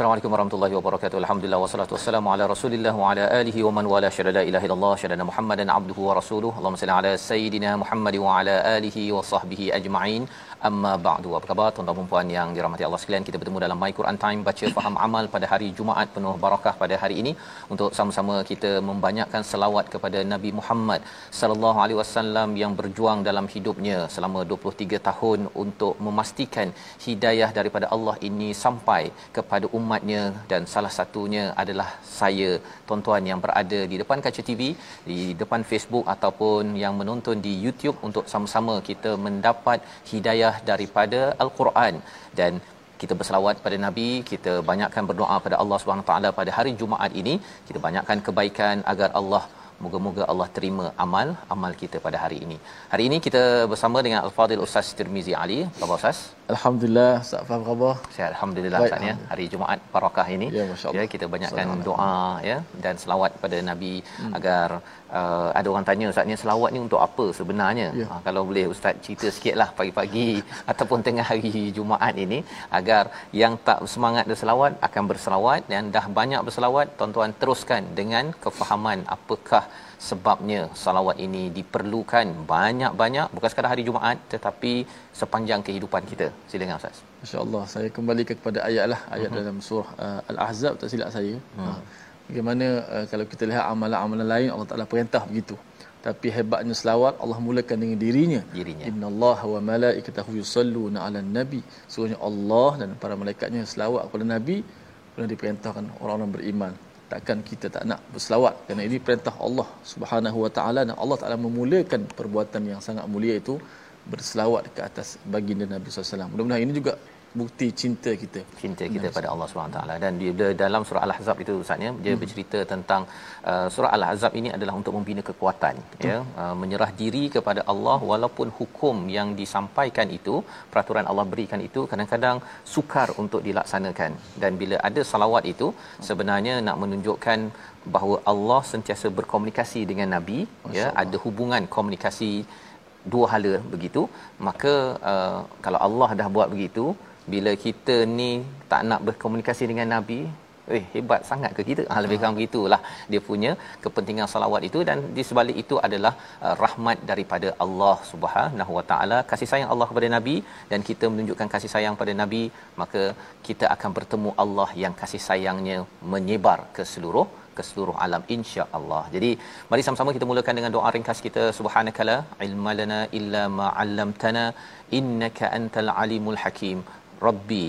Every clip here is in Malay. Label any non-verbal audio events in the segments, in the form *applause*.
Assalamualaikum warahmatullahi wabarakatuh. Alhamdulillah wassalatu wassalamu ala Rasulillah wa ala alihi wa man wala syada la ilaha illallah syada Muhammadan abduhu wa rasuluhu. Allahumma salli ala sayidina Muhammad wa ala alihi wa sahbihi ajma'in. Amma ba'du. Apa khabar tuan-tuan dan puan yang dirahmati Allah sekalian? Kita bertemu dalam My Quran Time baca faham amal pada hari Jumaat penuh barakah pada hari ini untuk sama-sama kita membanyakkan selawat kepada Nabi Muhammad sallallahu alaihi wasallam yang berjuang dalam hidupnya selama 23 tahun untuk memastikan hidayah daripada Allah ini sampai kepada umatnya dan salah satunya adalah saya tuan-tuan yang berada di depan kaca TV di depan Facebook ataupun yang menonton di YouTube untuk sama-sama kita mendapat hidayah daripada al-Quran. Dan kita berselawat pada nabi kita banyakkan berdoa pada Allah Subhanahu taala pada hari Jumaat ini. Kita banyakkan kebaikan agar Allah Moga-moga Allah terima amal amal kita pada hari ini. Hari ini kita bersama dengan Al-Fadhil Ustaz Tirmizi Ali. Apa khabar Ustaz? Alhamdulillah, Ustaz faham khabar? Sihat alhamdulillah Ustaz ya. Hari Jumaat barakah ini. Ya. Ya, kita banyakkan doa ya dan selawat pada Nabi hmm. agar uh, ada orang tanya Ustaz ni selawat ni untuk apa sebenarnya? Ya. Ha, kalau boleh Ustaz cerita sikitlah pagi-pagi *laughs* ataupun tengah hari Jumaat ini agar yang tak semangat berselawat akan berselawat dan dah banyak berselawat tuan-tuan teruskan dengan kefahaman apakah sebabnya salawat ini diperlukan banyak-banyak bukan sekadar hari Jumaat tetapi sepanjang kehidupan kita. Silakan Ustaz. Masya-Allah, saya kembali kepada ayat lah, ayat uh-huh. dalam surah uh, Al-Ahzab tak silap saya. Uh, bagaimana uh, kalau kita lihat amalan-amalan lain Allah Taala perintah begitu. Tapi hebatnya selawat Allah mulakan dengan dirinya. Dirinya. Innallaha wa malaikatahu yusalluna 'alan nabi. Sungguhnya Allah dan para malaikatnya selawat kepada nabi kerana diperintahkan orang-orang beriman. Takkan kita tak nak berselawat kerana ini perintah Allah Subhanahu wa taala dan Allah Taala memulakan perbuatan yang sangat mulia itu berselawat ke atas baginda Nabi SAW. Mudah-mudahan ini juga bukti cinta kita. cinta kita pada Allah SWT dan dia dalam surah Al-Ahzab itu Ustaznya dia hmm. bercerita tentang uh, surah Al-Ahzab ini adalah untuk membina kekuatan Betul. ya uh, menyerah diri kepada Allah walaupun hukum yang disampaikan itu peraturan Allah berikan itu kadang-kadang sukar untuk dilaksanakan. Dan bila ada salawat itu sebenarnya nak menunjukkan bahawa Allah sentiasa berkomunikasi dengan nabi ya. Ada hubungan komunikasi dua hala begitu. Maka uh, kalau Allah dah buat begitu bila kita ni tak nak berkomunikasi dengan nabi eh hebat sangat ke kita ah lebih kurang begitulah dia punya kepentingan salawat itu dan di sebalik itu adalah uh, rahmat daripada Allah Subhanahu Wa Taala kasih sayang Allah kepada nabi dan kita menunjukkan kasih sayang pada nabi maka kita akan bertemu Allah yang kasih sayangnya menyebar ke seluruh ke seluruh alam insya-Allah. Jadi mari sama-sama kita mulakan dengan doa ringkas kita subhanakala ilmalana illa ma 'allamtana innaka antal alimul hakim. Rabbi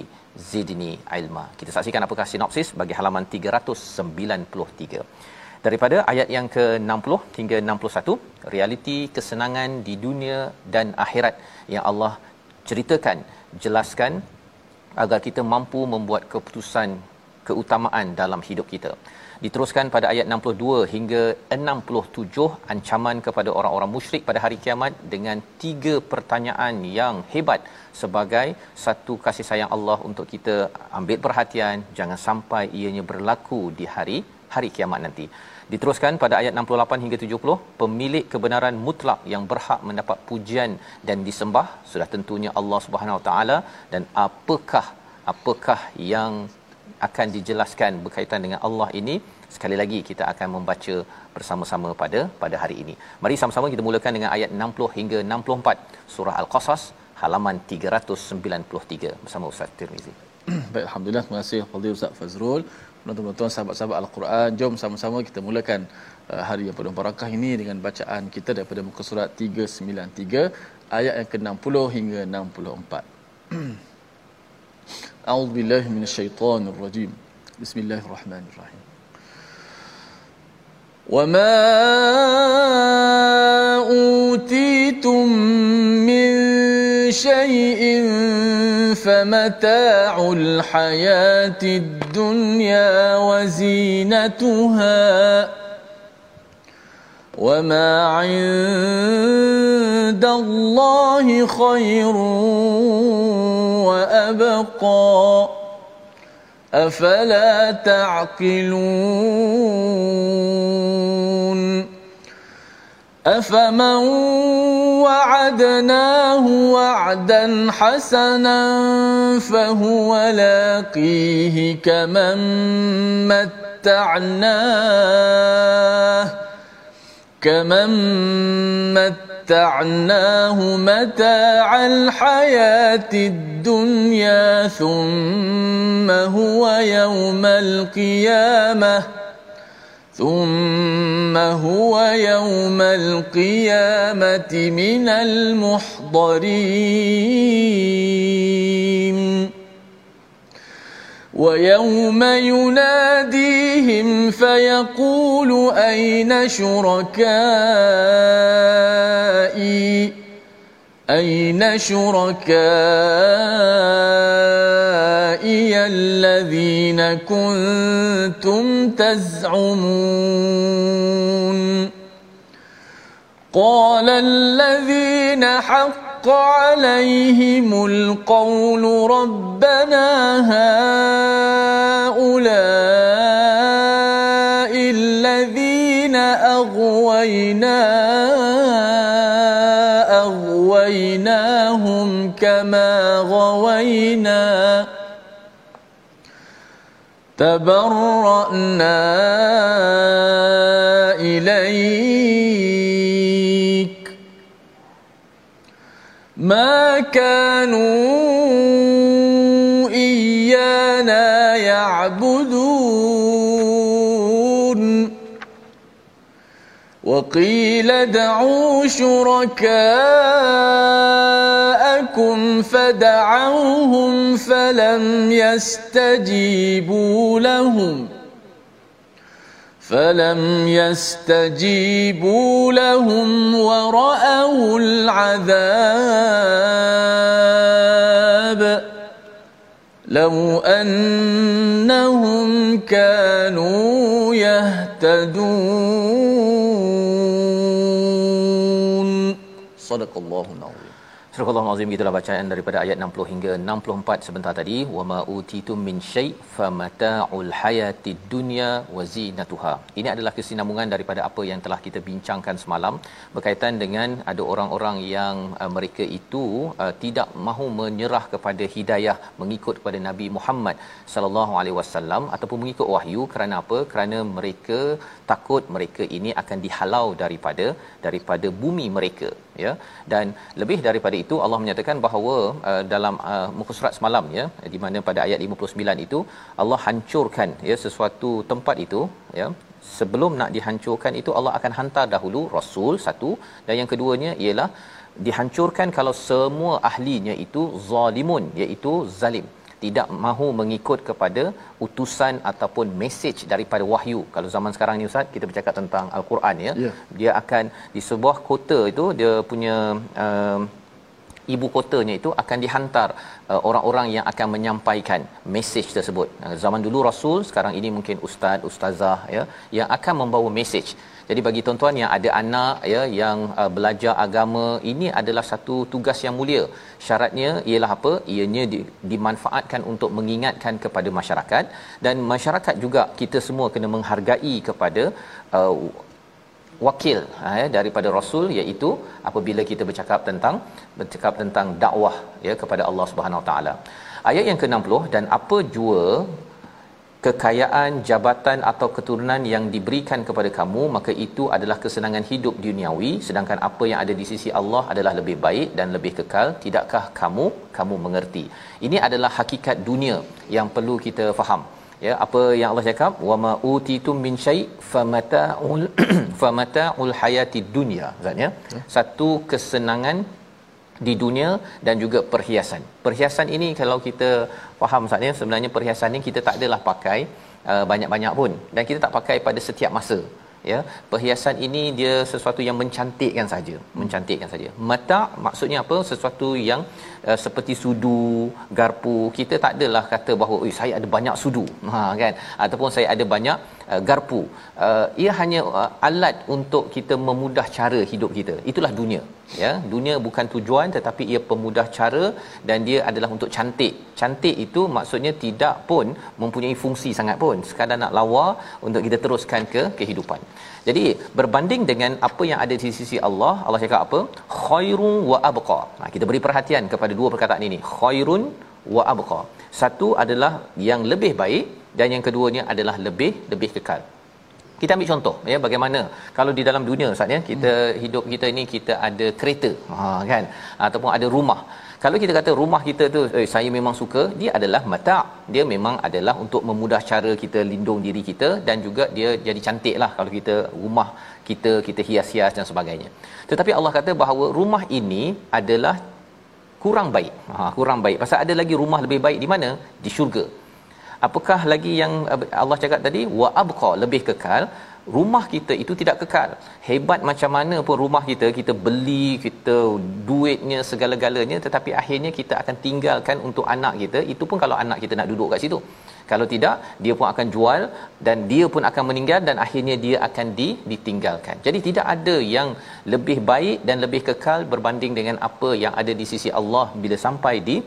zidni ilma. Kita saksikan apakah sinopsis bagi halaman 393. Daripada ayat yang ke-60 hingga 61, realiti kesenangan di dunia dan akhirat yang Allah ceritakan, jelaskan agar kita mampu membuat keputusan keutamaan dalam hidup kita. Diteruskan pada ayat 62 hingga 67 ancaman kepada orang-orang musyrik pada hari kiamat dengan tiga pertanyaan yang hebat sebagai satu kasih sayang Allah untuk kita ambil perhatian jangan sampai ianya berlaku di hari hari kiamat nanti. Diteruskan pada ayat 68 hingga 70 pemilik kebenaran mutlak yang berhak mendapat pujian dan disembah sudah tentunya Allah Subhanahu Taala dan apakah apakah yang akan dijelaskan berkaitan dengan Allah ini sekali lagi kita akan membaca bersama-sama pada pada hari ini. Mari sama-sama kita mulakan dengan ayat 60 hingga 64 surah al-qasas halaman 393 bersama Ustaz Tirmizi. *clears throat* Baik alhamdulillah terima kasih fadil Ustaz Fazrul. Tuan-tuan sahabat-sahabat al-Quran jom sama-sama kita mulakan uh, hari yang penuh barakah ini dengan bacaan kita daripada muka surat 393 ayat yang ke-60 hingga 64 *clears throat* أعوذ بالله من الشيطان الرجيم. بسم الله الرحمن الرحيم. وما أوتيتم من شيء فمتاع الحياة الدنيا وزينتها وما عند الله خير وأبقى. أفلا تعقلون؟ أفمن وعدناه وعدا حسنا فهو لاقيه كمن متعناه كمن متعناه متاع الحياة الدنيا ثم هو يوم القيامة ثم هو يوم القيامة من المحضرين. ويوم يناديهم فيقول أين شركائي أين شركائي الذين كنتم تزعمون قال الذين حق عليهم القول ربنا هؤلاء الذين أغوينا كما غوينا تبرأنا إليك ما كانوا إيانا يعبدون وقيل ادعوا شركاءكم فدعوهم فلم يستجيبوا لهم ۖ فلم يستجيبوا لهم ورأوا العذاب لو أنهم كانوا يهتدون. صدق الله العظيم. Surah Al-Azim itulah bacaan daripada ayat 60 hingga 64 sebentar tadi wa ma utitum min syai famata'ul hayatid dunya wa zinatuha. Ini adalah kesinambungan daripada apa yang telah kita bincangkan semalam berkaitan dengan ada orang-orang yang uh, mereka itu uh, tidak mahu menyerah kepada hidayah mengikut kepada Nabi Muhammad sallallahu alaihi wasallam ataupun mengikut wahyu kerana apa? Kerana mereka takut mereka ini akan dihalau daripada daripada bumi mereka ya dan lebih daripada itu Allah menyatakan bahawa uh, dalam uh, muka surat semalam ya di mana pada ayat 59 itu Allah hancurkan ya sesuatu tempat itu ya sebelum nak dihancurkan itu Allah akan hantar dahulu rasul satu dan yang keduanya ialah dihancurkan kalau semua ahlinya itu zalimun iaitu zalim tidak mahu mengikut kepada utusan ataupun mesej daripada wahyu. Kalau zaman sekarang ni ustaz kita bercakap tentang al-Quran ya. Yeah. Dia akan di sebuah kota itu dia punya uh, ibu kotanya itu akan dihantar uh, orang-orang yang akan menyampaikan mesej tersebut. Uh, zaman dulu rasul, sekarang ini mungkin ustaz, ustazah ya yang akan membawa mesej. Jadi bagi tuan-tuan yang ada anak ya yang uh, belajar agama ini adalah satu tugas yang mulia. Syaratnya ialah apa? Ianya di, dimanfaatkan untuk mengingatkan kepada masyarakat dan masyarakat juga kita semua kena menghargai kepada uh, wakil ya, daripada rasul iaitu apabila kita bercakap tentang bercakap tentang dakwah ya kepada Allah Subhanahu Taala. Ayat yang ke-60 dan apa jua kekayaan jabatan atau keturunan yang diberikan kepada kamu maka itu adalah kesenangan hidup duniawi sedangkan apa yang ada di sisi Allah adalah lebih baik dan lebih kekal. Tidakkah kamu kamu mengerti? Ini adalah hakikat dunia yang perlu kita faham ya apa yang Allah cakap? Wama utitum min syai famataul *clears throat* famataul hayatid dunya. Maksudnya ya. satu kesenangan di dunia dan juga perhiasan. Perhiasan ini kalau kita faham saatnya sebenarnya perhiasan ini kita tak adalah pakai uh, banyak-banyak pun. Dan kita tak pakai pada setiap masa ya. Perhiasan ini dia sesuatu yang mencantikkan saja mencantikkan saja. Mata maksudnya apa? Sesuatu yang uh, seperti sudu garpu kita tak adalah kata bahawa oi saya ada banyak sudu. Ha kan? Ataupun saya ada banyak uh, garpu. Uh, ia hanya uh, alat untuk kita memudah cara hidup kita. Itulah dunia ya. Dunia bukan tujuan tetapi ia pemudah cara dan dia adalah untuk cantik. Cantik itu maksudnya tidak pun mempunyai fungsi sangat pun. Sekadar nak lawa untuk kita teruskan ke kehidupan jadi berbanding dengan apa yang ada di sisi Allah Allah cakap apa? Khairun wa abqa. Nah kita beri perhatian kepada dua perkataan ini. Khairun wa abqa. Satu adalah yang lebih baik dan yang keduanya adalah lebih lebih kekal kita ambil contoh ya bagaimana kalau di dalam dunia ustaz ya kita hmm. hidup kita ini kita ada kereta ha kan? Ataupun ada rumah. Kalau kita kata rumah kita tu eh, saya memang suka dia adalah mata. Dia memang adalah untuk memudah cara kita lindung diri kita dan juga dia jadi cantik lah kalau kita rumah kita kita hias-hias dan sebagainya. Tetapi Allah kata bahawa rumah ini adalah kurang baik. Ha kurang baik. Pasal ada lagi rumah lebih baik di mana? Di syurga apakah lagi yang Allah cakap tadi? Wa abqa lebih kekal. Rumah kita itu tidak kekal. Hebat macam mana pun rumah kita kita beli kita duitnya segala-galanya tetapi akhirnya kita akan tinggalkan untuk anak kita. Itu pun kalau anak kita nak duduk kat situ. Kalau tidak dia pun akan jual dan dia pun akan meninggal dan akhirnya dia akan di, ditinggalkan. Jadi tidak ada yang lebih baik dan lebih kekal berbanding dengan apa yang ada di sisi Allah bila sampai di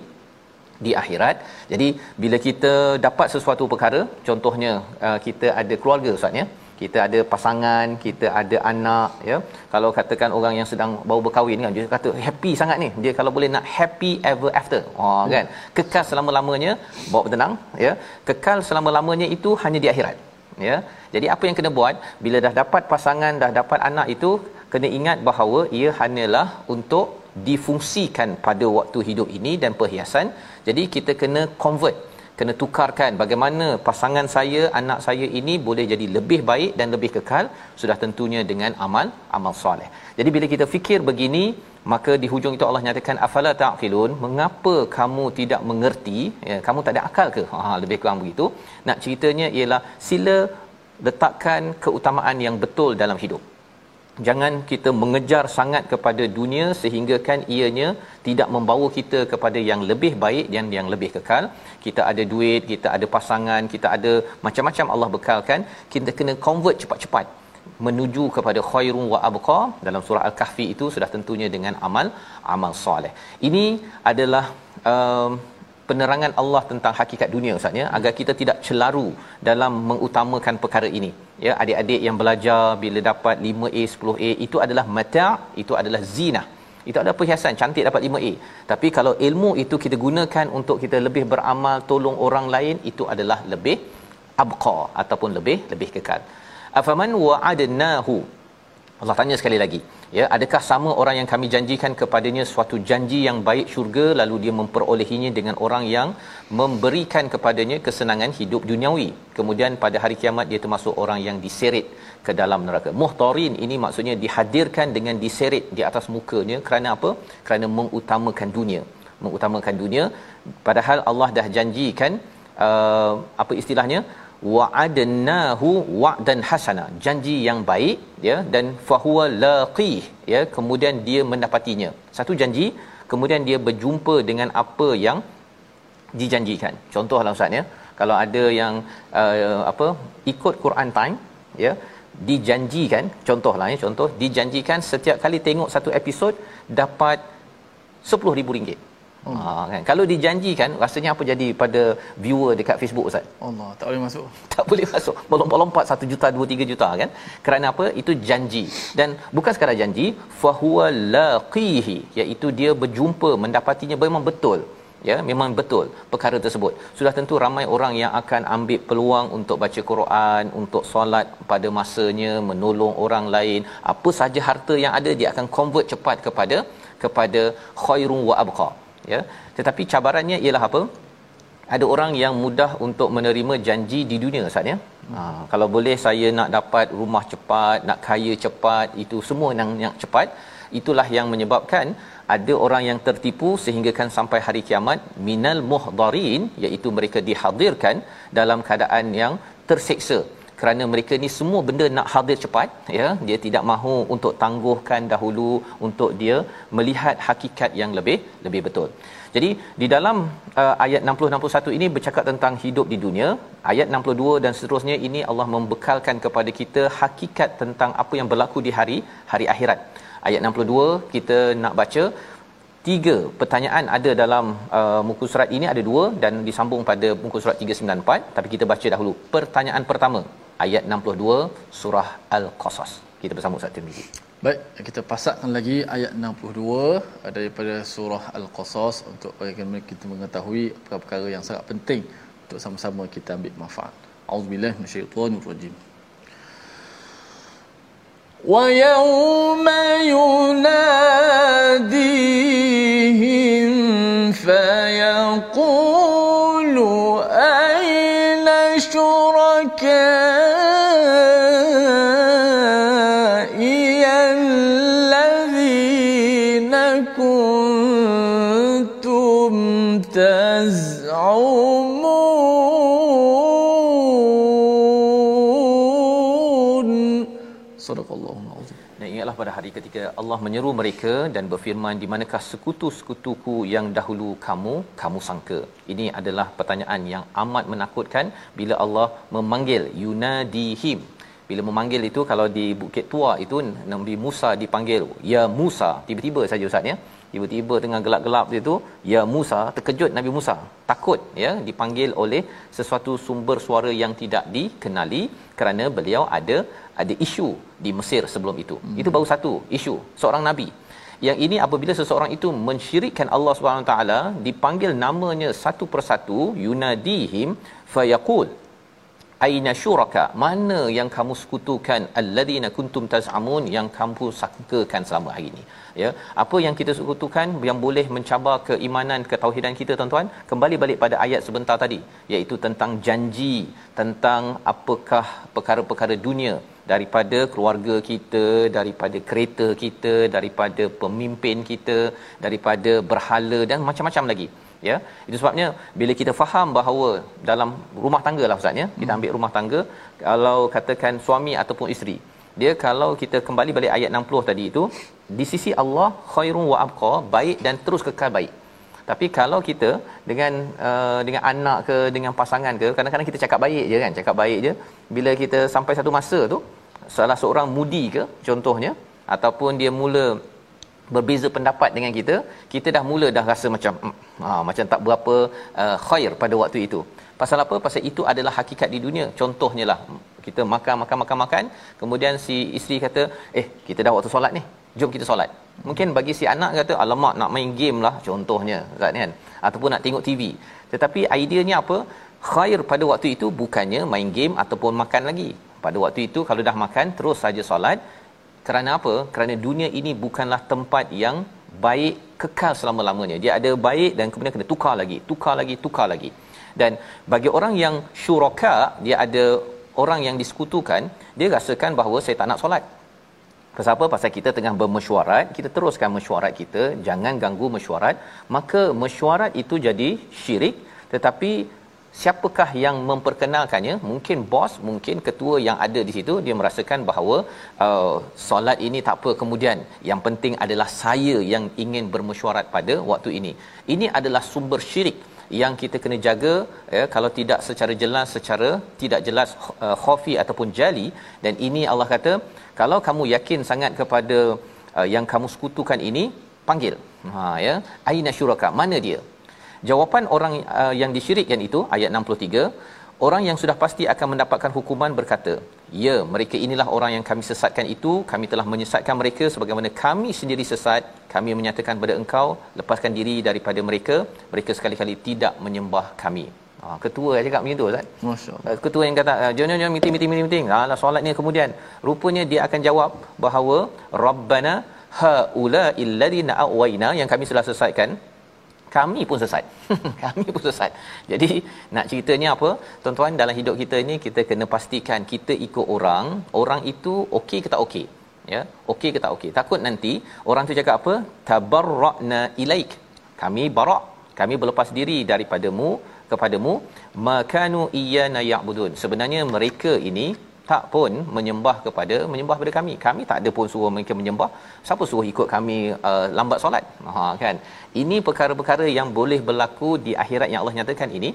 di akhirat. Jadi bila kita dapat sesuatu perkara, contohnya uh, kita ada keluarga ustaz ya. Kita ada pasangan, kita ada anak ya. Kalau katakan orang yang sedang baru berkahwin kan dia kata happy sangat ni. Dia kalau boleh nak happy ever after. Oh hmm. kan. Kekal selama-lamanya, bawa tenang ya. Kekal selama-lamanya itu hanya di akhirat. Ya. Jadi apa yang kena buat bila dah dapat pasangan, dah dapat anak itu kena ingat bahawa ia hanyalah untuk difungsikan pada waktu hidup ini dan perhiasan. Jadi kita kena convert kena tukarkan bagaimana pasangan saya anak saya ini boleh jadi lebih baik dan lebih kekal sudah tentunya dengan amal amal soleh. Jadi bila kita fikir begini maka di hujung itu Allah nyatakan afala taqilun? Mengapa kamu tidak mengerti? Ya kamu tak ada akal ke? Ha lebih kurang begitu. Nak ceritanya ialah sila letakkan keutamaan yang betul dalam hidup jangan kita mengejar sangat kepada dunia sehingga kan ianya tidak membawa kita kepada yang lebih baik dan yang lebih kekal. Kita ada duit kita ada pasangan kita ada macam-macam Allah bekalkan. Kita kena convert cepat-cepat menuju kepada khairun wa abqa. Dalam surah al-kahfi itu sudah tentunya dengan amal amal soleh. Ini adalah um, penerangan Allah tentang hakikat dunia ustaz ya. Agar kita tidak celaru dalam mengutamakan perkara ini ya adik-adik yang belajar bila dapat 5A 10A itu adalah mata itu adalah zina. Itu adalah perhiasan cantik dapat 5A tapi kalau ilmu itu kita gunakan untuk kita lebih beramal tolong orang lain itu adalah lebih abqa ataupun lebih lebih kekal. Afaman wa'adnahu Allah tanya sekali lagi ya adakah sama orang yang kami janjikan kepadanya suatu janji yang baik syurga lalu dia memperolehinya dengan orang yang memberikan kepadanya kesenangan hidup duniawi? Kemudian pada hari kiamat dia termasuk orang yang diseret ke dalam neraka. Muhtarin ini maksudnya dihadirkan dengan diseret di atas mukanya. Kerana apa? Kerana mengutamakan dunia. Mengutamakan dunia. Padahal Allah dah janjikan uh, apa istilahnya wa'adnahu wa'dan hasana. Janji yang baik ya dan fahuwa laqih ya kemudian dia mendapatinya. Satu janji kemudian dia berjumpa dengan apa yang dijanjikan. Contohlah ustaz ya kalau ada yang uh, apa ikut Quran time ya dijanjikan contohlah ya contoh dijanjikan setiap kali tengok satu episod dapat RM10000 Ha kan. Kalau dijanjikan rasanya apa jadi pada viewer dekat Facebook Ustaz? Allah, tak boleh masuk. *laughs* tak boleh masuk. Melompat-lompat 1 juta, 2 3 juta kan? Kerana apa? Itu janji. Dan bukan sekadar janji, fahuwa laqihi, iaitu dia berjumpa mendapatinya memang betul. ya memang betul perkara tersebut sudah tentu ramai orang yang akan ambil peluang untuk baca Quran untuk solat pada masanya menolong orang lain apa saja harta yang ada dia akan convert cepat kepada kepada khairun wa abqa ya tetapi cabarannya ialah apa ada orang yang mudah untuk menerima janji di dunia Ustaz ya. Ha, kalau boleh saya nak dapat rumah cepat, nak kaya cepat, itu semua yang yang cepat. Itulah yang menyebabkan ada orang yang tertipu sehinggakan sampai hari kiamat minal muhdarin iaitu mereka dihadirkan dalam keadaan yang terseksa kerana mereka ni semua benda nak hadir cepat ya. Dia tidak mahu untuk tangguhkan dahulu untuk dia melihat hakikat yang lebih lebih betul. Jadi di dalam uh, ayat 60 61 ini bercakap tentang hidup di dunia. Ayat 62 dan seterusnya ini Allah membekalkan kepada kita hakikat tentang apa yang berlaku di hari hari akhirat. Ayat 62 kita nak baca tiga pertanyaan ada dalam uh, muka surat ini ada dua dan disambung pada muka surat 394 tapi kita baca dahulu. Pertanyaan pertama ayat 62 surah al-qasas kita bersama Ustaz Tirmizi Baik, kita pasakkan lagi ayat 62 daripada surah Al-Qasas untuk bagaimana kita mengetahui perkara-perkara yang sangat penting untuk sama-sama kita ambil manfaat. Auzubillahi minasyaitonirrajim. ويوم يناديهم فيقول ketika Allah menyeru mereka dan berfirman di manakah sekutu-sekutuku yang dahulu kamu kamu sangka. Ini adalah pertanyaan yang amat menakutkan bila Allah memanggil yunadihim. Bila memanggil itu kalau di Bukit Tua itu Nabi Musa dipanggil ya Musa tiba-tiba saja ustaz ya. Tiba-tiba tengah gelap-gelap itu ya Musa terkejut Nabi Musa takut ya dipanggil oleh sesuatu sumber suara yang tidak dikenali kerana beliau ada ada isu di Mesir sebelum itu. Hmm. Itu baru satu isu seorang nabi. Yang ini apabila seseorang itu mensyirikkan Allah Subhanahu taala dipanggil namanya satu persatu yunadihim fayaqul aina syuraka? Mana yang kamu sekutukan? Alladhina kuntum tazamun yang kamu sangkakan selama hari ini. Ya apa yang kita sekutukan? Yang boleh mencabar keimanan ketauhidan kita tuan-tuan? Kembali balik pada ayat sebentar tadi iaitu tentang janji tentang apakah perkara-perkara dunia daripada keluarga kita daripada kereta kita daripada pemimpin kita daripada berhala dan macam-macam lagi ya? Itu sebabnya bila kita faham bahawa dalam rumah tangga lah ustaz ya? Kita ambil rumah tangga kalau katakan suami ataupun isteri dia kalau kita kembali balik ayat 60 tadi itu di sisi Allah khairun wa abqa baik dan terus kekal baik. Tapi kalau kita dengan uh, dengan anak ke dengan pasangan ke kadang-kadang kita cakap baik je kan? Cakap baik je bila kita sampai satu masa tu salah seorang mudi ke contohnya ataupun dia mula berbeza pendapat dengan kita kita dah mula dah rasa macam ha, macam tak berapa uh, khair pada waktu itu. Pasal apa? Pasal itu adalah hakikat di dunia. Contohnya lah kita makan makan makan makan kemudian si isteri kata eh kita dah waktu solat ni jom kita solat. Mungkin bagi si anak kata alamak nak main game lah contohnya kan ataupun nak tengok TV tetapi ideanya apa? Khair pada waktu itu bukannya main game ataupun makan lagi. Pada waktu itu kalau dah makan terus saja solat kerana apa? Kerana dunia ini bukanlah tempat yang baik kekal selama-lamanya. Dia ada baik dan kemudian kena tukar lagi tukar lagi tukar lagi. Dan bagi orang yang syuraka dia ada orang yang disekutukan dia rasakan bahawa saya tak nak solat. Pasal apa? Pasal kita tengah bermesyuarat, kita teruskan mesyuarat kita, jangan ganggu mesyuarat, maka mesyuarat itu jadi syirik, tetapi siapakah yang memperkenalkannya? Mungkin bos mungkin ketua yang ada di situ dia merasakan bahawa uh, solat ini tak apa. Kemudian yang penting adalah saya yang ingin bermesyuarat pada waktu ini. Ini adalah sumber syirik yang kita kena jaga ya. Kalau tidak secara jelas secara tidak jelas uh, khafi ataupun jali. Dan ini Allah kata kalau kamu yakin sangat kepada uh, yang kamu sekutukan ini panggil. Ha ya. Aina syuraka? Mana dia jawapan orang uh, yang disyirikkan itu ayat 63 orang yang sudah pasti akan mendapatkan hukuman berkata ya mereka inilah orang yang kami sesatkan itu kami telah menyesatkan mereka sebagaimana kami sendiri sesat kami menyatakan kepada engkau lepaskan diri daripada mereka mereka sekali-kali tidak menyembah kami Ha, ketua cakap macam tu Ustaz. Masya-Allah. Ketua yang kata jom jom meeting meeting meeting meeting. Ha lah solat ni kemudian rupanya dia akan jawab bahawa rabbana haula illadina awaina yang kami sudah sesatkan kami pun sesat. *laughs* kami pun sesat. Jadi nak ceritanya apa? Tuan-tuan dalam hidup kita ni kita kena pastikan kita ikut orang, orang itu okey ke tak okey? Ya, okey ke tak okey? Takut nanti orang tu cakap apa? Tabarra'na ilaik. Kami barak. Kami berlepas diri daripadamu kepadamu makanu iyyana ya'budun. Sebenarnya mereka ini tak pun menyembah kepada menyembah kepada kami. Kami tak ada pun suruh mereka menyembah. Siapa suruh ikut kami uh, lambat solat? Ha kan. Ini perkara-perkara yang boleh berlaku di akhirat yang Allah nyatakan ini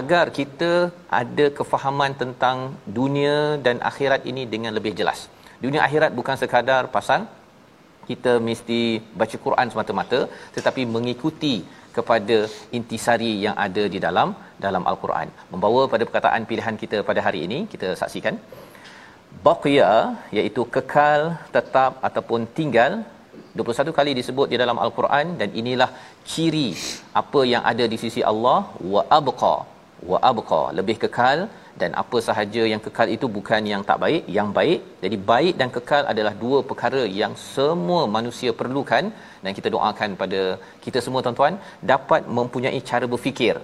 agar kita ada kefahaman tentang dunia dan akhirat ini dengan lebih jelas. Dunia akhirat bukan sekadar pasal kita mesti baca Quran semata-mata tetapi mengikuti kepada intisari yang ada di dalam dalam al-Quran. Membawa pada perkataan pilihan kita pada hari ini, kita saksikan baqiya iaitu kekal, tetap ataupun tinggal 21 kali disebut di dalam al-Quran dan inilah ciri apa yang ada di sisi Allah wa abqa wa abqa lebih kekal dan apa sahaja yang kekal itu bukan yang tak baik yang baik. Jadi baik dan kekal adalah dua perkara yang semua manusia perlukan dan kita doakan pada kita semua tuan-tuan dapat mempunyai cara berfikir.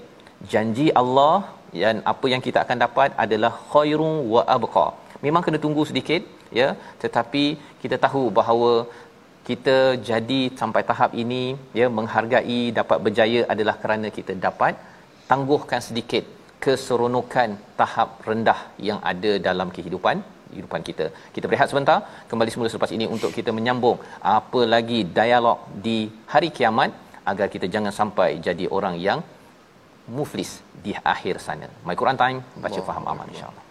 Janji Allah dan apa yang kita akan dapat adalah khairun wa abqa memang kena tunggu sedikit ya tetapi kita tahu bahawa kita jadi sampai tahap ini ya menghargai dapat berjaya adalah kerana kita dapat tangguhkan sedikit keseronokan tahap rendah yang ada dalam kehidupan kehidupan kita. Kita berehat sebentar, kembali semula selepas ini untuk kita menyambung apa lagi dialog di hari kiamat agar kita jangan sampai jadi orang yang muflis di akhir sana. My Quran Time, baca faham aman insya-Allah.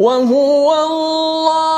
وهو الله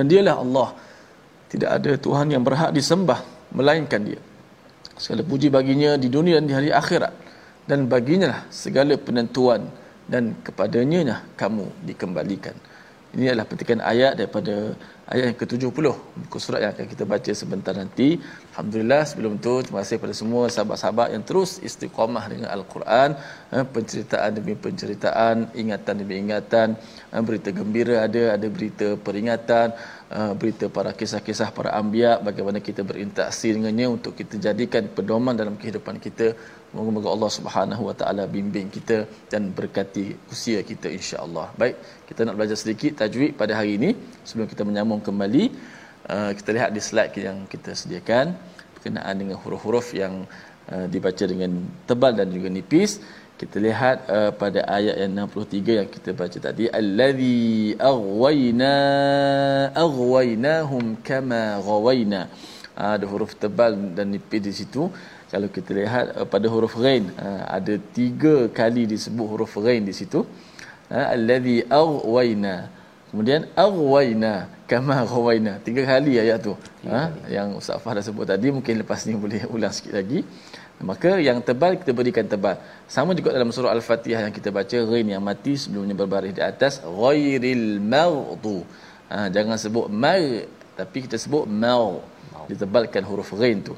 dan dialah Allah. Tidak ada Tuhan yang berhak disembah melainkan dia. Segala puji baginya di dunia dan di hari akhirat. Dan baginya lah segala penentuan dan kepadanya lah kamu dikembalikan. Ini adalah petikan ayat daripada ayat yang ke-70 buku surat yang akan kita baca sebentar nanti. Alhamdulillah sebelum tu terima kasih kepada semua sahabat-sahabat yang terus istiqamah dengan Al-Quran, eh, penceritaan demi penceritaan, ingatan demi ingatan, eh, berita gembira ada, ada berita peringatan, eh, berita para kisah-kisah para anbiya bagaimana kita berinteraksi dengannya untuk kita jadikan pedoman dalam kehidupan kita Moga-moga Allah Subhanahu Wa Taala bimbing kita dan berkati usia kita insya-Allah. Baik, kita nak belajar sedikit tajwid pada hari ini sebelum kita menyambung kembali. Uh, kita lihat di slide yang kita sediakan berkenaan dengan huruf-huruf yang uh, dibaca dengan tebal dan juga nipis. Kita lihat uh, pada ayat yang 63 yang kita baca tadi allazi aghwayna aghwaynahum kama ghawayna. Uh, ada huruf tebal dan nipis di situ kalau kita lihat pada huruf ghain ada tiga kali disebut huruf ghain di situ ha, alladhi aghwayna kemudian aghwayna kama ghawaina tiga kali ayat tu. Ha? yang Ustaz Fah dah sebut tadi mungkin lepas ni *laughs* boleh ulang sikit lagi. Maka yang tebal kita berikan tebal. Sama juga dalam surah al-fatihah yang kita baca ghain yang mati sebelumnya berbaris di atas ghairil maghdu. Ha, jangan sebut mar tapi kita sebut mau. Ditebalkan huruf ghain tu.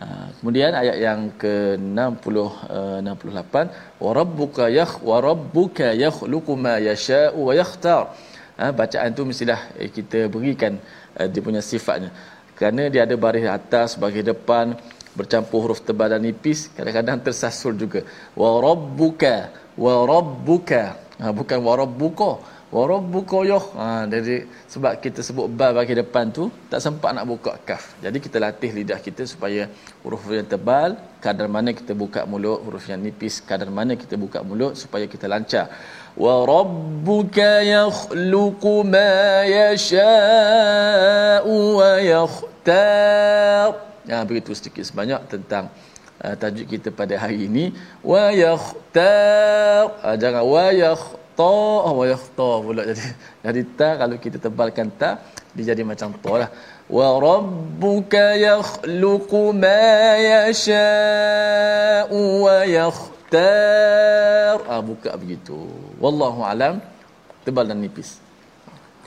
Ha, kemudian ayat yang ke-60 uh, 68 wa rabbuka yakh wa rabbuka yakhluqu ma yasha'u wa yakhtar ha, bacaan tu mestilah eh, kita berikan uh, dia punya sifatnya. Kerana dia ada baris atas baris depan bercampur huruf tebal dan nipis kadang-kadang tersasul juga. Wa rabbuka wa rabbuka. Ha, bukan wa rabbuka wa rabbuka yah. Ha, jadi sebab kita sebut ba bagi depan tu tak sempat nak buka kaf. Jadi kita latih lidah kita supaya huruf yang tebal kadar mana kita buka mulut huruf yang nipis kadar mana kita buka mulut supaya kita lancar. Wa rabbuka yakhluqu ma yasha'u wa yakhtar. Ya begitu sedikit sebanyak tentang uh, tajuk kita pada hari ini. Wa yakhtar. Uh, jangan wa yakhtar ta. Wa yakhta pula. Jadi *laughs* jadi ta kalau kita tebalkan ta dia jadi macam ta lah. Wa rabbuka yakhluqu ma yasha'u wa yakhtar. Ah buka begitu. Wallahu alam. Tebal dan nipis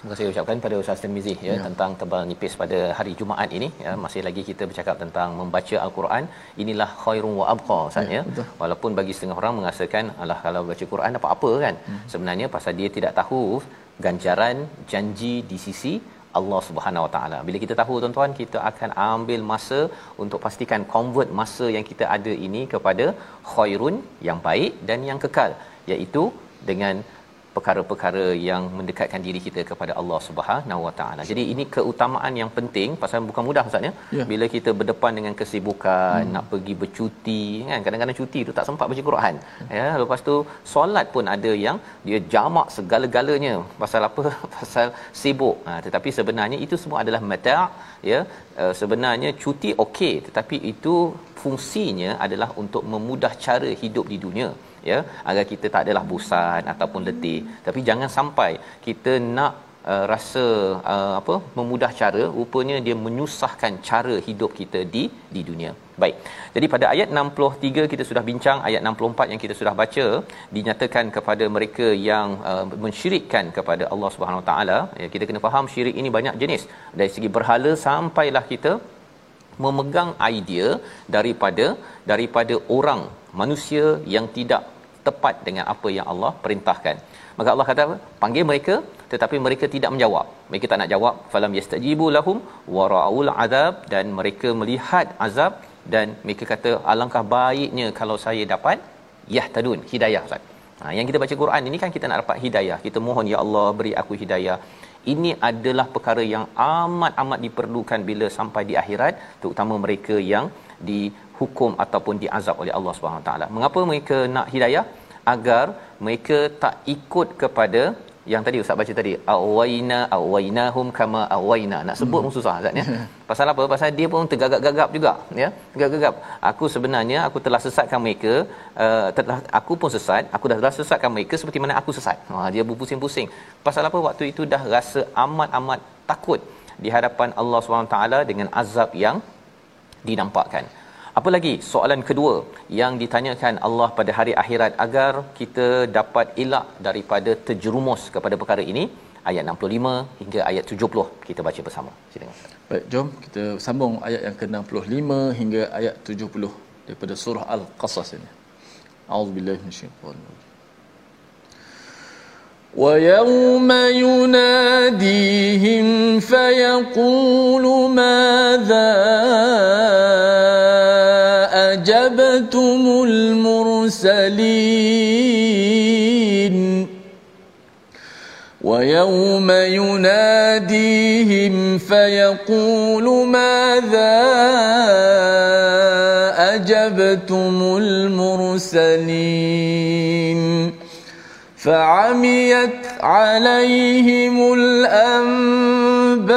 Terima kasih ucapkan pada Ustaz Tirmizi ya, ya tentang tebal nipis pada hari Jumaat ini ya masih lagi kita bercakap tentang membaca al-Quran inilah khairun wa abqa Ustaz ya, ya. walaupun bagi setengah orang mengasakan alah kalau baca Quran apa-apa kan hmm. sebenarnya pasal dia tidak tahu ganjaran janji di sisi Allah Subhanahu Wa Taala. Bila kita tahu tuan-tuan, kita akan ambil masa untuk pastikan convert masa yang kita ada ini kepada khairun yang baik dan yang kekal, iaitu dengan perkara-perkara yang mendekatkan diri kita kepada Allah Subhanahu Wa Taala. Jadi ini keutamaan yang penting pasal bukan mudah ustaz ya. ya. Bila kita berdepan dengan kesibukan, hmm. nak pergi bercuti kan, kadang-kadang cuti tu tak sempat baca Quran. Hmm. Ya, lepas tu solat pun ada yang dia jamak segala-galanya pasal apa? *laughs* pasal sibuk. Ha, tetapi sebenarnya itu semua adalah mata' ya. Uh, sebenarnya cuti okey tetapi itu fungsinya adalah untuk memudah cara hidup di dunia ya agar kita tak adalah bosan ataupun letih. Tapi jangan sampai kita nak uh, rasa uh, apa memudah cara. Rupanya dia menyusahkan cara hidup kita di di dunia. Baik. Jadi pada ayat 63 kita sudah bincang ayat 64 yang kita sudah baca dinyatakan kepada mereka yang uh, mensyirikkan kepada Allah Subhanahu Wa taala. Ya kita kena faham syirik ini banyak jenis. Dari segi berhala sampailah kita memegang idea daripada daripada orang manusia yang tidak tepat dengan apa yang Allah perintahkan. Maka Allah kata apa? Panggil mereka tetapi mereka tidak menjawab. Mereka tak nak jawab. Falam yastajibu lahum wa ra'ul azab dan mereka melihat azab dan mereka kata alangkah baiknya kalau saya dapat yahtadun hidayah Ustaz. Ha, yang kita baca Quran ini kan kita nak dapat hidayah. Kita mohon ya Allah beri aku hidayah. Ini adalah perkara yang amat amat diperlukan bila sampai di akhirat terutama mereka yang dihukum ataupun diazab oleh Allah Subhanahu taala. Mengapa mereka nak hidayah? Agar mereka tak ikut kepada yang tadi ustaz baca tadi awaina awainahum kama awaina. Nak sebut hmm. pun susah ustaz ya. *laughs* Pasal apa? Pasal dia pun tergagap-gagap juga ya. Tergagap-gagap. Aku sebenarnya aku telah sesatkan mereka uh, telah aku pun sesat. Aku dah telah sesatkan mereka seperti mana aku sesat. Ha dia berpusing-pusing. Pasal apa? Waktu itu dah rasa amat-amat takut di hadapan Allah SWT dengan azab yang dinampakkan. Apa lagi soalan kedua yang ditanyakan Allah pada hari akhirat agar kita dapat elak daripada terjerumus kepada perkara ini ayat 65 hingga ayat 70 kita baca bersama. Silakan. Baik, jom kita sambung ayat yang ke-65 hingga ayat 70 daripada surah Al-Qasas ini. A'udzubillahi minasyaitanir ويوم يناديهم فيقول ماذا أجبتم المرسلين؟ ويوم يناديهم فيقول ماذا أجبتم المرسلين؟ فعميت عليهم الأنباء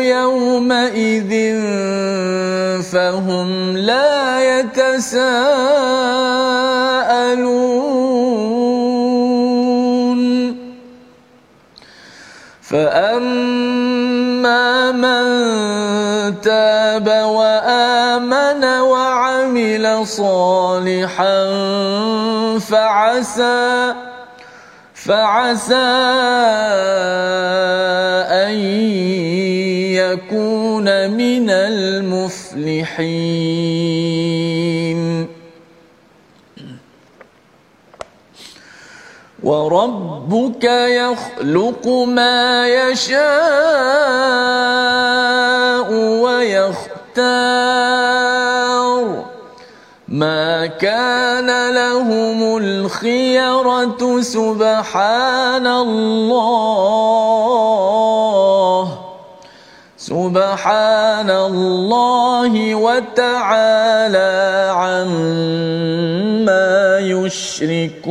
يومئذ فهم لا يتساءلون. فأما من تاب وآمن وعمل صالحاً فعسى فعسى أن يكون من المفلحين. وربك يخلق ما يشاء ويختار ما كان لهم الخيرة سبحان الله. سبحان الله وتعالى عما يشركون.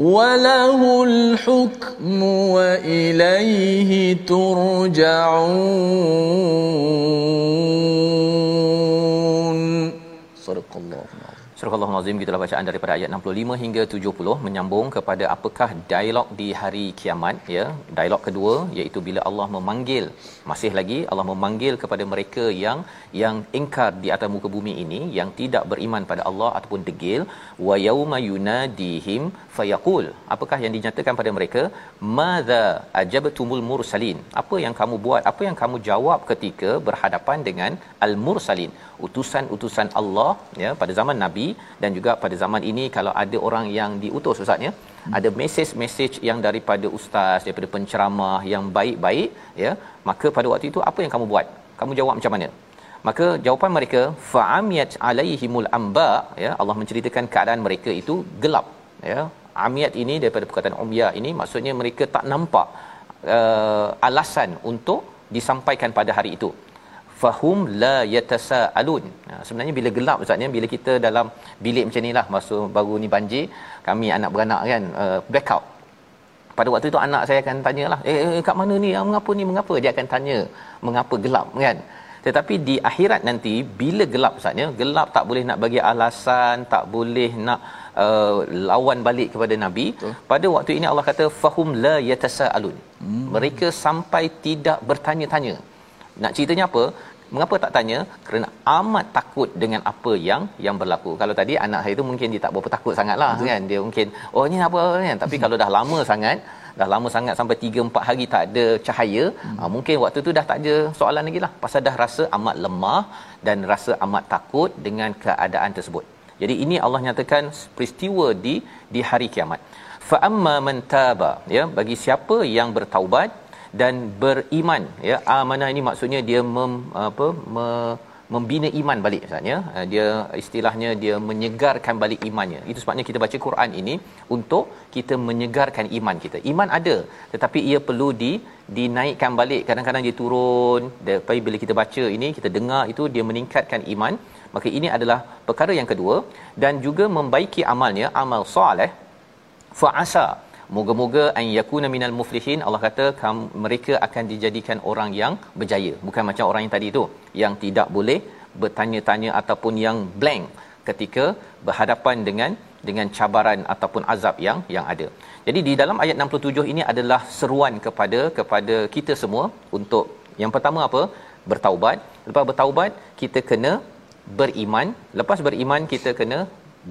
وله الحكم واليه ترجعون صدق الله العظيم Surah Al-Azim kita bacaan daripada ayat 65 hingga 70 menyambung kepada apakah dialog di hari kiamat ya dialog kedua iaitu bila Allah memanggil masih lagi Allah memanggil kepada mereka yang yang ingkar di atas muka bumi ini yang tidak beriman pada Allah ataupun degil wa yauma yunadihim fayaqul apakah yang dinyatakan pada mereka? Madza ajabtumul mursalin. Apa yang kamu buat apa yang kamu jawab ketika berhadapan dengan al mursalin utusan-utusan Allah ya pada zaman nabi dan juga pada zaman ini kalau ada orang yang diutus ustaz ya ada mesej-mesej yang daripada ustaz daripada penceramah yang baik-baik ya maka pada waktu itu apa yang kamu buat? Kamu jawab macam mana? Maka jawapan mereka fa'amiyat alaihimul amba ya Allah menceritakan keadaan mereka itu gelap ya amiyat ini daripada perkataan umya ini maksudnya mereka tak nampak uh, alasan untuk disampaikan pada hari itu. Fahum la yatasaalun. Sebenarnya bila gelap ustaz bila kita dalam bilik macam nilah masa baru ni banjir kami anak beranak kan uh, blackout. Pada waktu itu anak saya akan tanyalah eh, eh kat mana ni? Ah, mengapa ni? Mengapa? Dia akan tanya mengapa gelap? kan? Tetapi di akhirat nanti bila gelap ustaznya gelap tak boleh nak bagi alasan tak boleh nak uh, lawan balik kepada nabi Betul. pada waktu ini Allah kata fahum la yatasaalun hmm. mereka sampai tidak bertanya-tanya nak ceritanya apa Mengapa tak tanya? Kerana amat takut dengan apa yang yang berlaku. Kalau tadi anak saya tu mungkin dia tak berapa takut sangatlah Betul. kan. Dia mungkin oh ni apa kan. Tapi kalau dah lama sangat, dah lama sangat sampai 3 4 hari tak ada cahaya, hmm. aa, mungkin waktu tu dah tak ada soalan lagi lah. Pasal dah rasa amat lemah dan rasa amat takut dengan keadaan tersebut. Jadi ini Allah nyatakan peristiwa di di hari kiamat. Fa amma man taba ya bagi siapa yang bertaubat dan beriman ya amanah ini maksudnya dia mem, apa me, membina iman balik misalnya uh, dia istilahnya dia menyegarkan balik imannya. Itu sebabnya kita baca Quran ini untuk kita menyegarkan iman kita. Iman ada tetapi ia perlu di dinaikkan balik. Kadang-kadang dia turun tapi bila kita baca ini kita dengar itu dia meningkatkan iman maka ini adalah perkara yang kedua dan juga membaiki amalnya amal soleh fa'asa Moga-moga an yakuna minal muflihin Allah kata kamu, mereka akan dijadikan orang yang berjaya bukan macam orang yang tadi tu yang tidak boleh bertanya-tanya ataupun yang blank ketika berhadapan dengan dengan cabaran ataupun azab yang yang ada. Jadi di dalam ayat 67 ini adalah seruan kepada kepada kita semua untuk yang pertama apa? Bertaubat. Lepas bertaubat kita kena beriman. Lepas beriman kita kena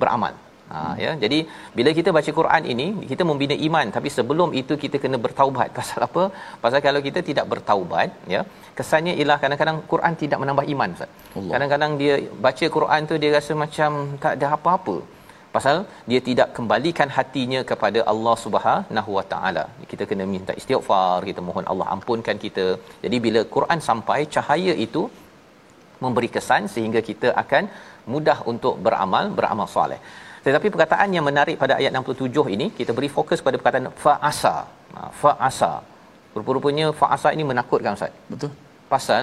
beramal. Ha ya. Jadi bila kita baca Quran ini kita membina iman tapi sebelum itu kita kena bertaubat. *laughs* Pasal apa? Pasal kalau kita tidak bertaubat ya, kesannya ialah kadang-kadang Quran tidak menambah iman Ustaz. Kadang-kadang dia baca Quran tu dia rasa macam tak ada apa-apa. Pasal dia tidak kembalikan hatinya kepada Allah Subhanahu Wa Taala. Kita kena minta istighfar, kita mohon Allah ampunkan kita. Jadi bila Quran sampai cahaya itu memberi kesan sehingga kita akan mudah untuk beramal beramal soleh. Tetapi perkataan yang menarik pada ayat 67 ini kita beri fokus pada perkataan fa'asa. Ha, fa'asa. Rupa-rupanya fa'asa ini menakutkan ustaz. Betul. Pasal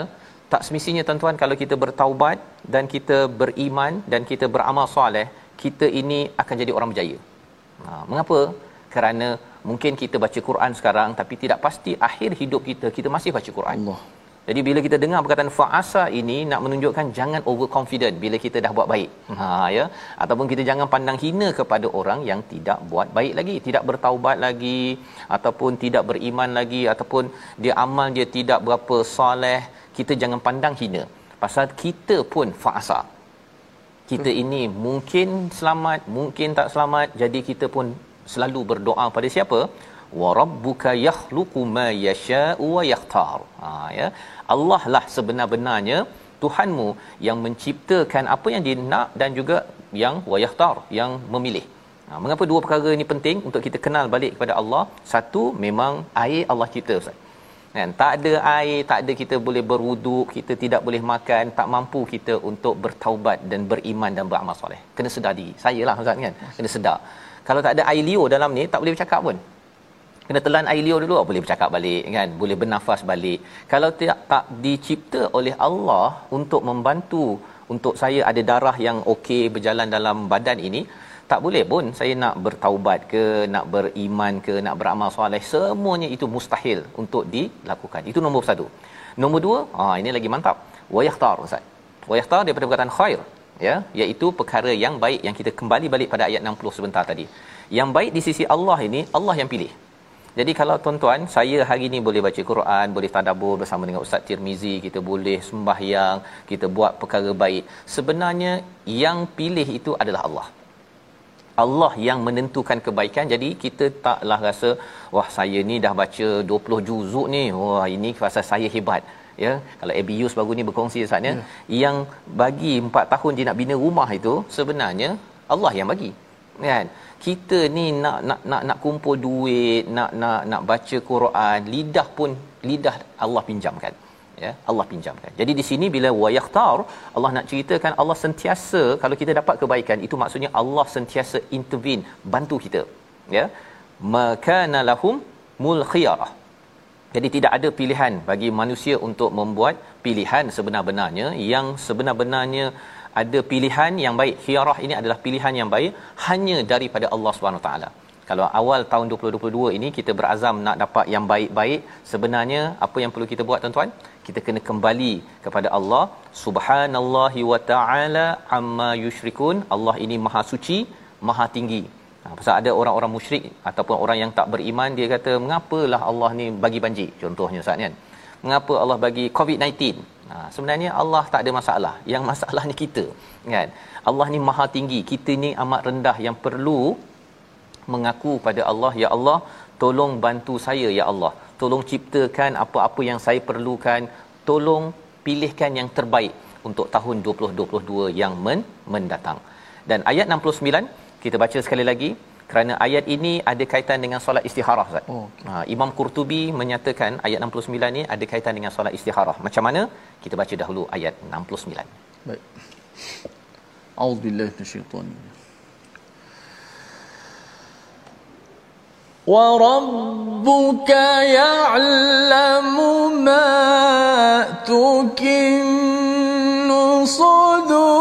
tak semestinya tuan-tuan kalau kita bertaubat dan kita beriman dan kita beramal soleh kita ini akan jadi orang berjaya. Ha, mengapa? Kerana mungkin kita baca Quran sekarang tapi tidak pasti akhir hidup kita kita masih baca Quran. Allah jadi bila kita dengar perkataan fa'asa ini nak menunjukkan jangan overconfident bila kita dah buat baik. Ha ya. Ataupun kita jangan pandang hina kepada orang yang tidak buat baik lagi, tidak bertaubat lagi ataupun tidak beriman lagi ataupun dia amal dia tidak berapa soleh, kita jangan pandang hina. Pasal kita pun fa'asa. Kita ini mungkin selamat, mungkin tak selamat. Jadi kita pun selalu berdoa pada siapa? Wa rabbuka yakhluqu ma yasha'u wa yakhtar. Ha ya. Allah lah sebenar-benarnya Tuhanmu yang menciptakan apa yang dia nak dan juga yang wayahtar yang memilih. Ha, mengapa dua perkara ini penting untuk kita kenal balik kepada Allah? Satu, memang air Allah cipta Ustaz. Kan? Tak ada air, tak ada kita boleh berwuduk, kita tidak boleh makan, tak mampu kita untuk bertaubat dan beriman dan beramal soleh. Kena sedar diri. Saya lah Ustaz kan? Kena sedar. Kalau tak ada air liur dalam ni, tak boleh bercakap pun kena telan air liur dulu boleh bercakap balik kan? Boleh bernafas balik. Kalau tidak tak dicipta oleh Allah untuk membantu untuk saya ada darah yang okey berjalan dalam badan ini tak boleh pun saya nak bertaubat ke nak beriman ke nak beramal soleh semuanya itu mustahil untuk dilakukan. Itu nombor satu. Nombor dua ah ini lagi mantap. Wayahtar ustaz. Wayahtar daripada perkataan khair ya iaitu perkara yang baik yang kita kembali balik pada ayat 60 sebentar tadi. Yang baik di sisi Allah ini Allah yang pilih jadi kalau tuan-tuan, saya hari ini boleh baca Quran, boleh tadabbur bersama dengan Ustaz Tirmizi, kita boleh sembahyang, kita buat perkara baik. Sebenarnya yang pilih itu adalah Allah. Allah yang menentukan kebaikan. Jadi kita taklah rasa, wah saya ni dah baca 20 juzuk ni. Wah ini pasal saya hebat. Ya, kalau Abius baru ni berkongsi Ustaz ya, ya. yang bagi 4 tahun dia nak bina rumah itu sebenarnya Allah yang bagi. Kan? kita ni nak nak nak nak kumpul duit nak nak nak baca Quran lidah pun lidah Allah pinjamkan ya? Allah pinjamkan. Jadi di sini bila wayahtar Allah nak ceritakan Allah sentiasa kalau kita dapat kebaikan itu maksudnya Allah sentiasa intervene bantu kita ya? Makana lahum mul khiyarah jadi tidak ada pilihan bagi manusia untuk membuat pilihan sebenar-benarnya. Yang sebenar-benarnya ada pilihan yang baik. Khiyarah ini adalah pilihan yang baik hanya daripada Allah Subhanahu taala. Kalau awal tahun 2022 ini kita berazam nak dapat yang baik-baik sebenarnya apa yang perlu kita buat tuan-tuan? Kita kena kembali kepada Allah subhanallahi wa taala amma yushrikun. Allah ini maha suci maha tinggi. Ha, pasal ada orang-orang musyrik ataupun orang yang tak beriman dia kata mengapalah Allah ni bagi banjir? Contohnya Ustaz kan? Mengapa Allah bagi covid-19 Ha, sebenarnya Allah tak ada masalah. Yang masalahnya kita, kan? Allah ni maha tinggi, kita ni amat rendah yang perlu mengaku pada Allah, ya Allah, tolong bantu saya ya Allah. Tolong ciptakan apa-apa yang saya perlukan, tolong pilihkan yang terbaik untuk tahun 2022 yang men- mendatang. Dan ayat 69 kita baca sekali lagi kerana ayat ini ada kaitan dengan solat istikharah Ustaz. Oh, okay. ha, Imam Qurtubi menyatakan ayat 69 ni ada kaitan dengan solat istikharah. Macam mana? Kita baca dahulu ayat 69. Baik. A'udzubillahi minasyaitonir وربك يعلم ما تكن صدورهم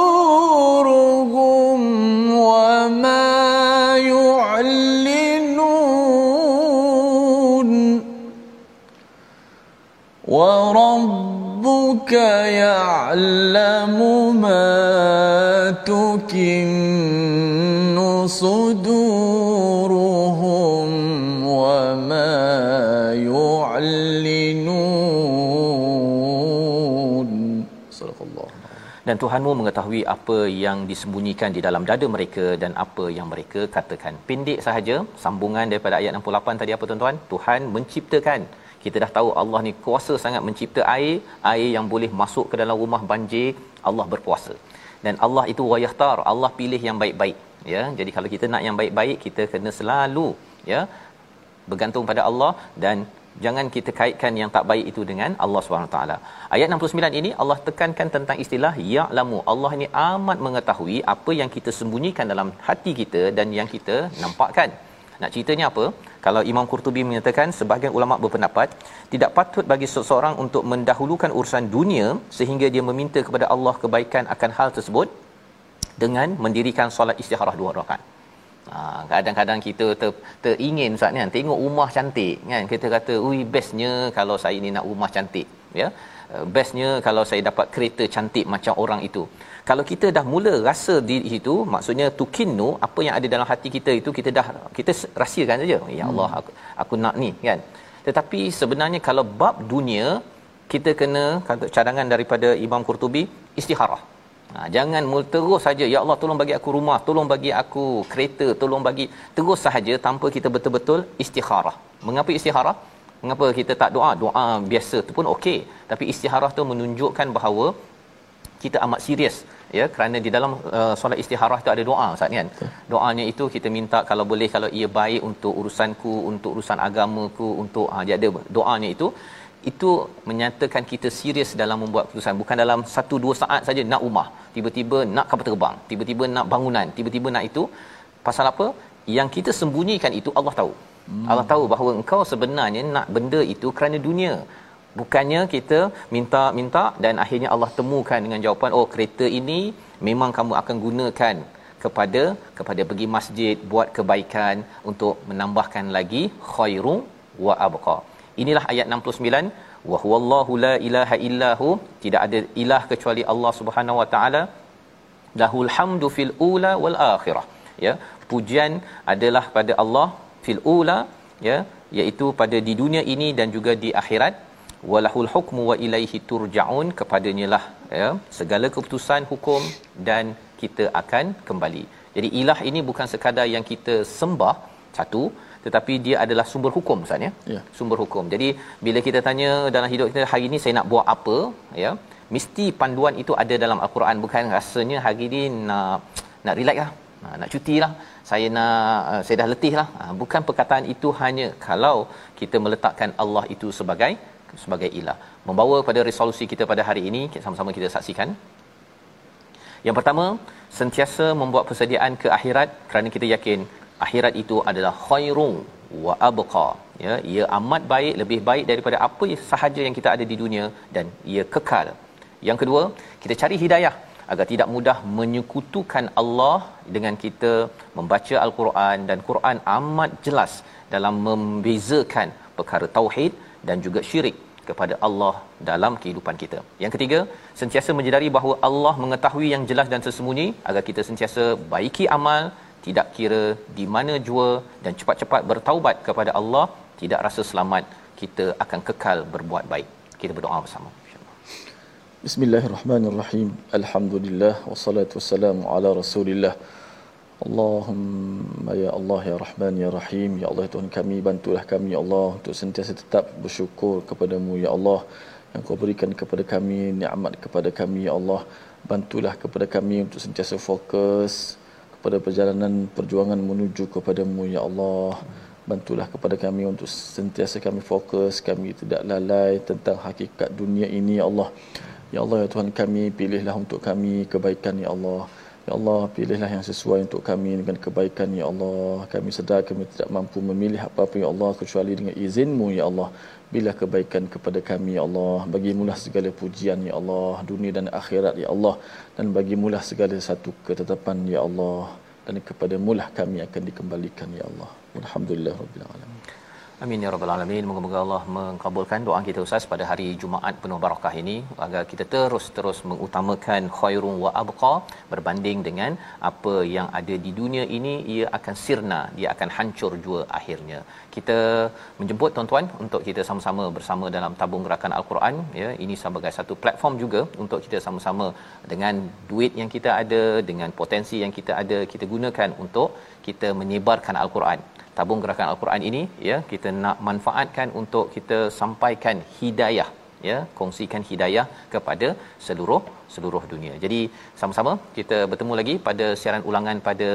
يعلم ما تكن صدورهم dan Tuhanmu mengetahui apa yang disembunyikan di dalam dada mereka dan apa yang mereka katakan. Pendek sahaja sambungan daripada ayat 68 tadi apa tuan-tuan? Tuhan menciptakan. Kita dah tahu Allah ni kuasa sangat mencipta air. Air yang boleh masuk ke dalam rumah banjir Allah berpuasa dan Allah itu wayahtar Allah pilih yang baik-baik ya. Jadi kalau kita nak yang baik-baik kita kena selalu ya bergantung pada Allah dan jangan kita kaitkan yang tak baik itu dengan Allah Subhanahu taala. Ayat 69 ini Allah tekankan tentang istilah ya'lamu. Allah ini amat mengetahui apa yang kita sembunyikan dalam hati kita dan yang kita nampakkan. Nak ceritanya apa? Kalau Imam Qurtubi menyatakan sebahagian ulama berpendapat tidak patut bagi seseorang untuk mendahulukan urusan dunia sehingga dia meminta kepada Allah kebaikan akan hal tersebut dengan mendirikan solat istikharah dua rakaat. Ha, kadang-kadang kita ter, teringin Ustaz kan. Tengok rumah cantik kan. Kita kata ui bestnya kalau saya ni nak rumah cantik. Ya. Uh, bestnya kalau saya dapat kereta cantik macam orang itu. Kalau kita dah mula rasa di situ maksudnya tukinnu apa yang ada dalam hati kita itu kita dah kita rahsiakan saja. Ya hmm. Allah aku, aku nak ni kan. Tetapi sebenarnya kalau bab dunia kita kena kata cadangan daripada Imam Qurtubi istikharah Ha, jangan mul terus saja ya Allah tolong bagi aku rumah tolong bagi aku kereta tolong bagi terus sahaja tanpa kita betul-betul istikharah. Mengapa istikharah? Mengapa kita tak doa? Doa biasa tu pun okey. Tapi istikharah tu menunjukkan bahawa kita amat serius ya. Kerana di dalam uh, solat istikharah tu ada doa Ustaz kan? Doanya itu kita minta kalau boleh kalau ia baik untuk urusanku untuk urusan agamaku untuk ha jadi doanya itu itu menyatakan kita serius dalam membuat keputusan. Bukan dalam satu dua saat saja nak rumah tiba-tiba nak kapal terbang. Tiba-tiba nak bangunan. Tiba-tiba nak itu. Pasal apa? Yang kita sembunyikan itu Allah tahu. Hmm. Allah tahu bahawa engkau sebenarnya nak benda itu kerana dunia. Bukannya kita minta-minta dan akhirnya Allah temukan dengan jawapan oh kereta ini memang kamu akan gunakan kepada kepada pergi masjid buat kebaikan untuk menambahkan lagi khairum wa abqa inilah ayat 69 wa huwallahu la ilaha illahu tidak ada ilah kecuali Allah Subhanahu wa taala. Lahul hamdu fil ula wal akhirah. Ya pujian adalah pada Allah fil ula ya iaitu pada di dunia ini dan juga di akhirat. Walahul hukmu wa ilaihi turjaun. Kepadanya lah ya segala keputusan hukum dan kita akan kembali. Jadi ilah ini bukan sekadar yang kita sembah. Satu tetapi dia adalah sumber hukum Ustaz ya. ya. Sumber hukum. Jadi bila kita tanya dalam hidup kita hari ini saya nak buat apa ya, mesti panduan itu ada dalam al-Quran bukan rasanya hari ini nak nak relax lah. Nak cuti lah. Saya nak uh, saya dah letih lah. Ha, bukan perkataan itu hanya kalau kita meletakkan Allah itu sebagai sebagai ilah. Membawa pada resolusi kita pada hari ini sama-sama kita saksikan. Yang pertama, sentiasa membuat persediaan ke akhirat kerana kita yakin akhirat itu adalah khairun wa abqa ya ia amat baik lebih baik daripada apa sahaja yang kita ada di dunia dan ia kekal yang kedua kita cari hidayah agar tidak mudah menyekutukan Allah dengan kita membaca al-Quran dan Quran amat jelas dalam membezakan perkara tauhid dan juga syirik kepada Allah dalam kehidupan kita. Yang ketiga, sentiasa menjedari bahawa Allah mengetahui yang jelas dan sesembunyi agar kita sentiasa baiki amal tidak kira di mana jua dan cepat-cepat bertaubat kepada Allah tidak rasa selamat kita akan kekal berbuat baik. Kita berdoa bersama. Bismillahirrahmanirrahim. Alhamdulillah wassalatu wassalamu ala Rasulillah. Allahumma ya Allah ya Rahman ya Rahim. Ya Allah Tuhan kami bantulah kami ya Allah untuk sentiasa tetap bersyukur kepadamu ya Allah yang kau berikan kepada kami nikmat kepada kami ya Allah. Bantulah kepada kami untuk sentiasa fokus pada perjalanan perjuangan menuju kepadamu ya Allah bantulah kepada kami untuk sentiasa kami fokus kami tidak lalai tentang hakikat dunia ini ya Allah ya Allah ya Tuhan kami pilihlah untuk kami kebaikan ya Allah Ya Allah, pilihlah yang sesuai untuk kami dengan kebaikan, Ya Allah. Kami sedar kami tidak mampu memilih apa-apa, Ya Allah, kecuali dengan izinmu, Ya Allah. Bila kebaikan kepada kami, Ya Allah. Bagi mulah segala pujian, Ya Allah. Dunia dan akhirat, Ya Allah. Dan bagi mulah segala satu ketetapan, Ya Allah. Dan kepada mulah kami akan dikembalikan, Ya Allah. Alhamdulillah, Rabbil Alamin. Amin ya rabbal alamin. Moga-moga Allah mengabulkan doa kita Ustaz pada hari Jumaat penuh barakah ini agar kita terus-terus mengutamakan khairun wa abqa berbanding dengan apa yang ada di dunia ini ia akan sirna, dia akan hancur jua akhirnya. Kita menjemput tuan-tuan untuk kita sama-sama bersama dalam tabung gerakan al-Quran ya. Ini sebagai satu platform juga untuk kita sama-sama dengan duit yang kita ada, dengan potensi yang kita ada, kita gunakan untuk kita menyebarkan al-Quran tabung gerakan al-Quran ini ya kita nak manfaatkan untuk kita sampaikan hidayah ya kongsikan hidayah kepada seluruh seluruh dunia. Jadi sama-sama kita bertemu lagi pada siaran ulangan pada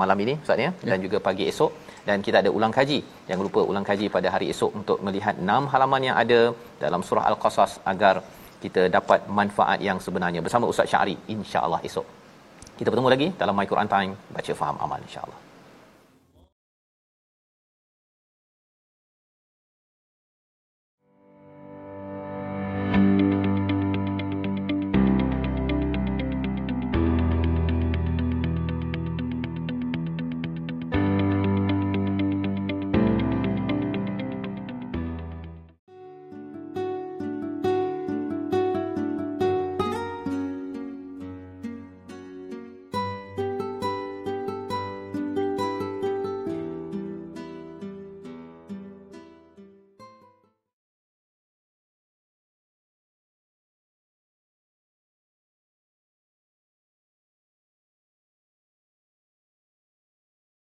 malam ini ustaz ya, ya. dan juga pagi esok. Dan kita ada ulang kaji. Jangan lupa ulang kaji pada hari esok untuk melihat enam halaman yang ada dalam surah al-qasas agar kita dapat manfaat yang sebenarnya. Bersama Ustaz Syari insya-Allah esok. Kita bertemu lagi dalam My Quran Time. Baca faham amal insya-Allah